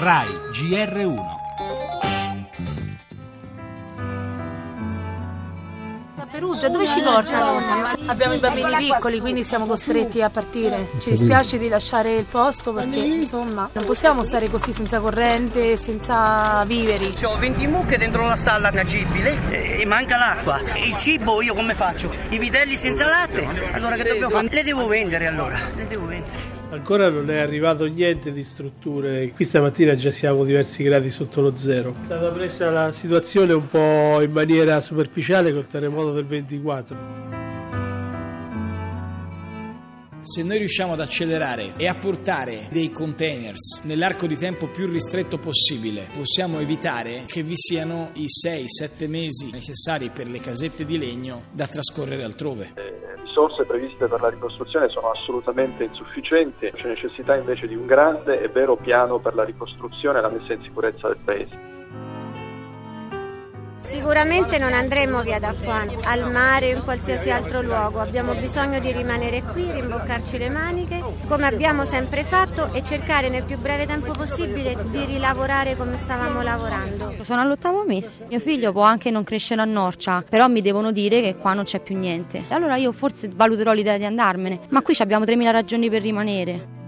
RAI GR1 A Perugia, dove ci portano? Abbiamo i bambini piccoli, quindi siamo costretti a partire. Ci dispiace di lasciare il posto perché, insomma, non possiamo stare così senza corrente, senza viveri. Ho 20 mucche dentro la stalla agibile e manca l'acqua. Il cibo io come faccio? I vitelli senza latte? Allora che dobbiamo fare? Le devo vendere allora, le devo vendere. Ancora non è arrivato niente di strutture, qui stamattina già siamo diversi gradi sotto lo zero. È stata presa la situazione un po' in maniera superficiale col terremoto del 24. Se noi riusciamo ad accelerare e a portare dei containers nell'arco di tempo più ristretto possibile, possiamo evitare che vi siano i 6-7 mesi necessari per le casette di legno da trascorrere altrove risorse previste per la ricostruzione sono assolutamente insufficienti, c'è necessità invece di un grande e vero piano per la ricostruzione e la messa in sicurezza del Paese. Sicuramente non andremo via da qua, al mare o in qualsiasi altro luogo. Abbiamo bisogno di rimanere qui, rimboccarci le maniche, come abbiamo sempre fatto, e cercare nel più breve tempo possibile di rilavorare come stavamo lavorando. Sono all'ottavo mese. Mio figlio può anche non crescere a Norcia, però mi devono dire che qua non c'è più niente. Allora io forse valuterò l'idea di andarmene, ma qui abbiamo 3.000 ragioni per rimanere.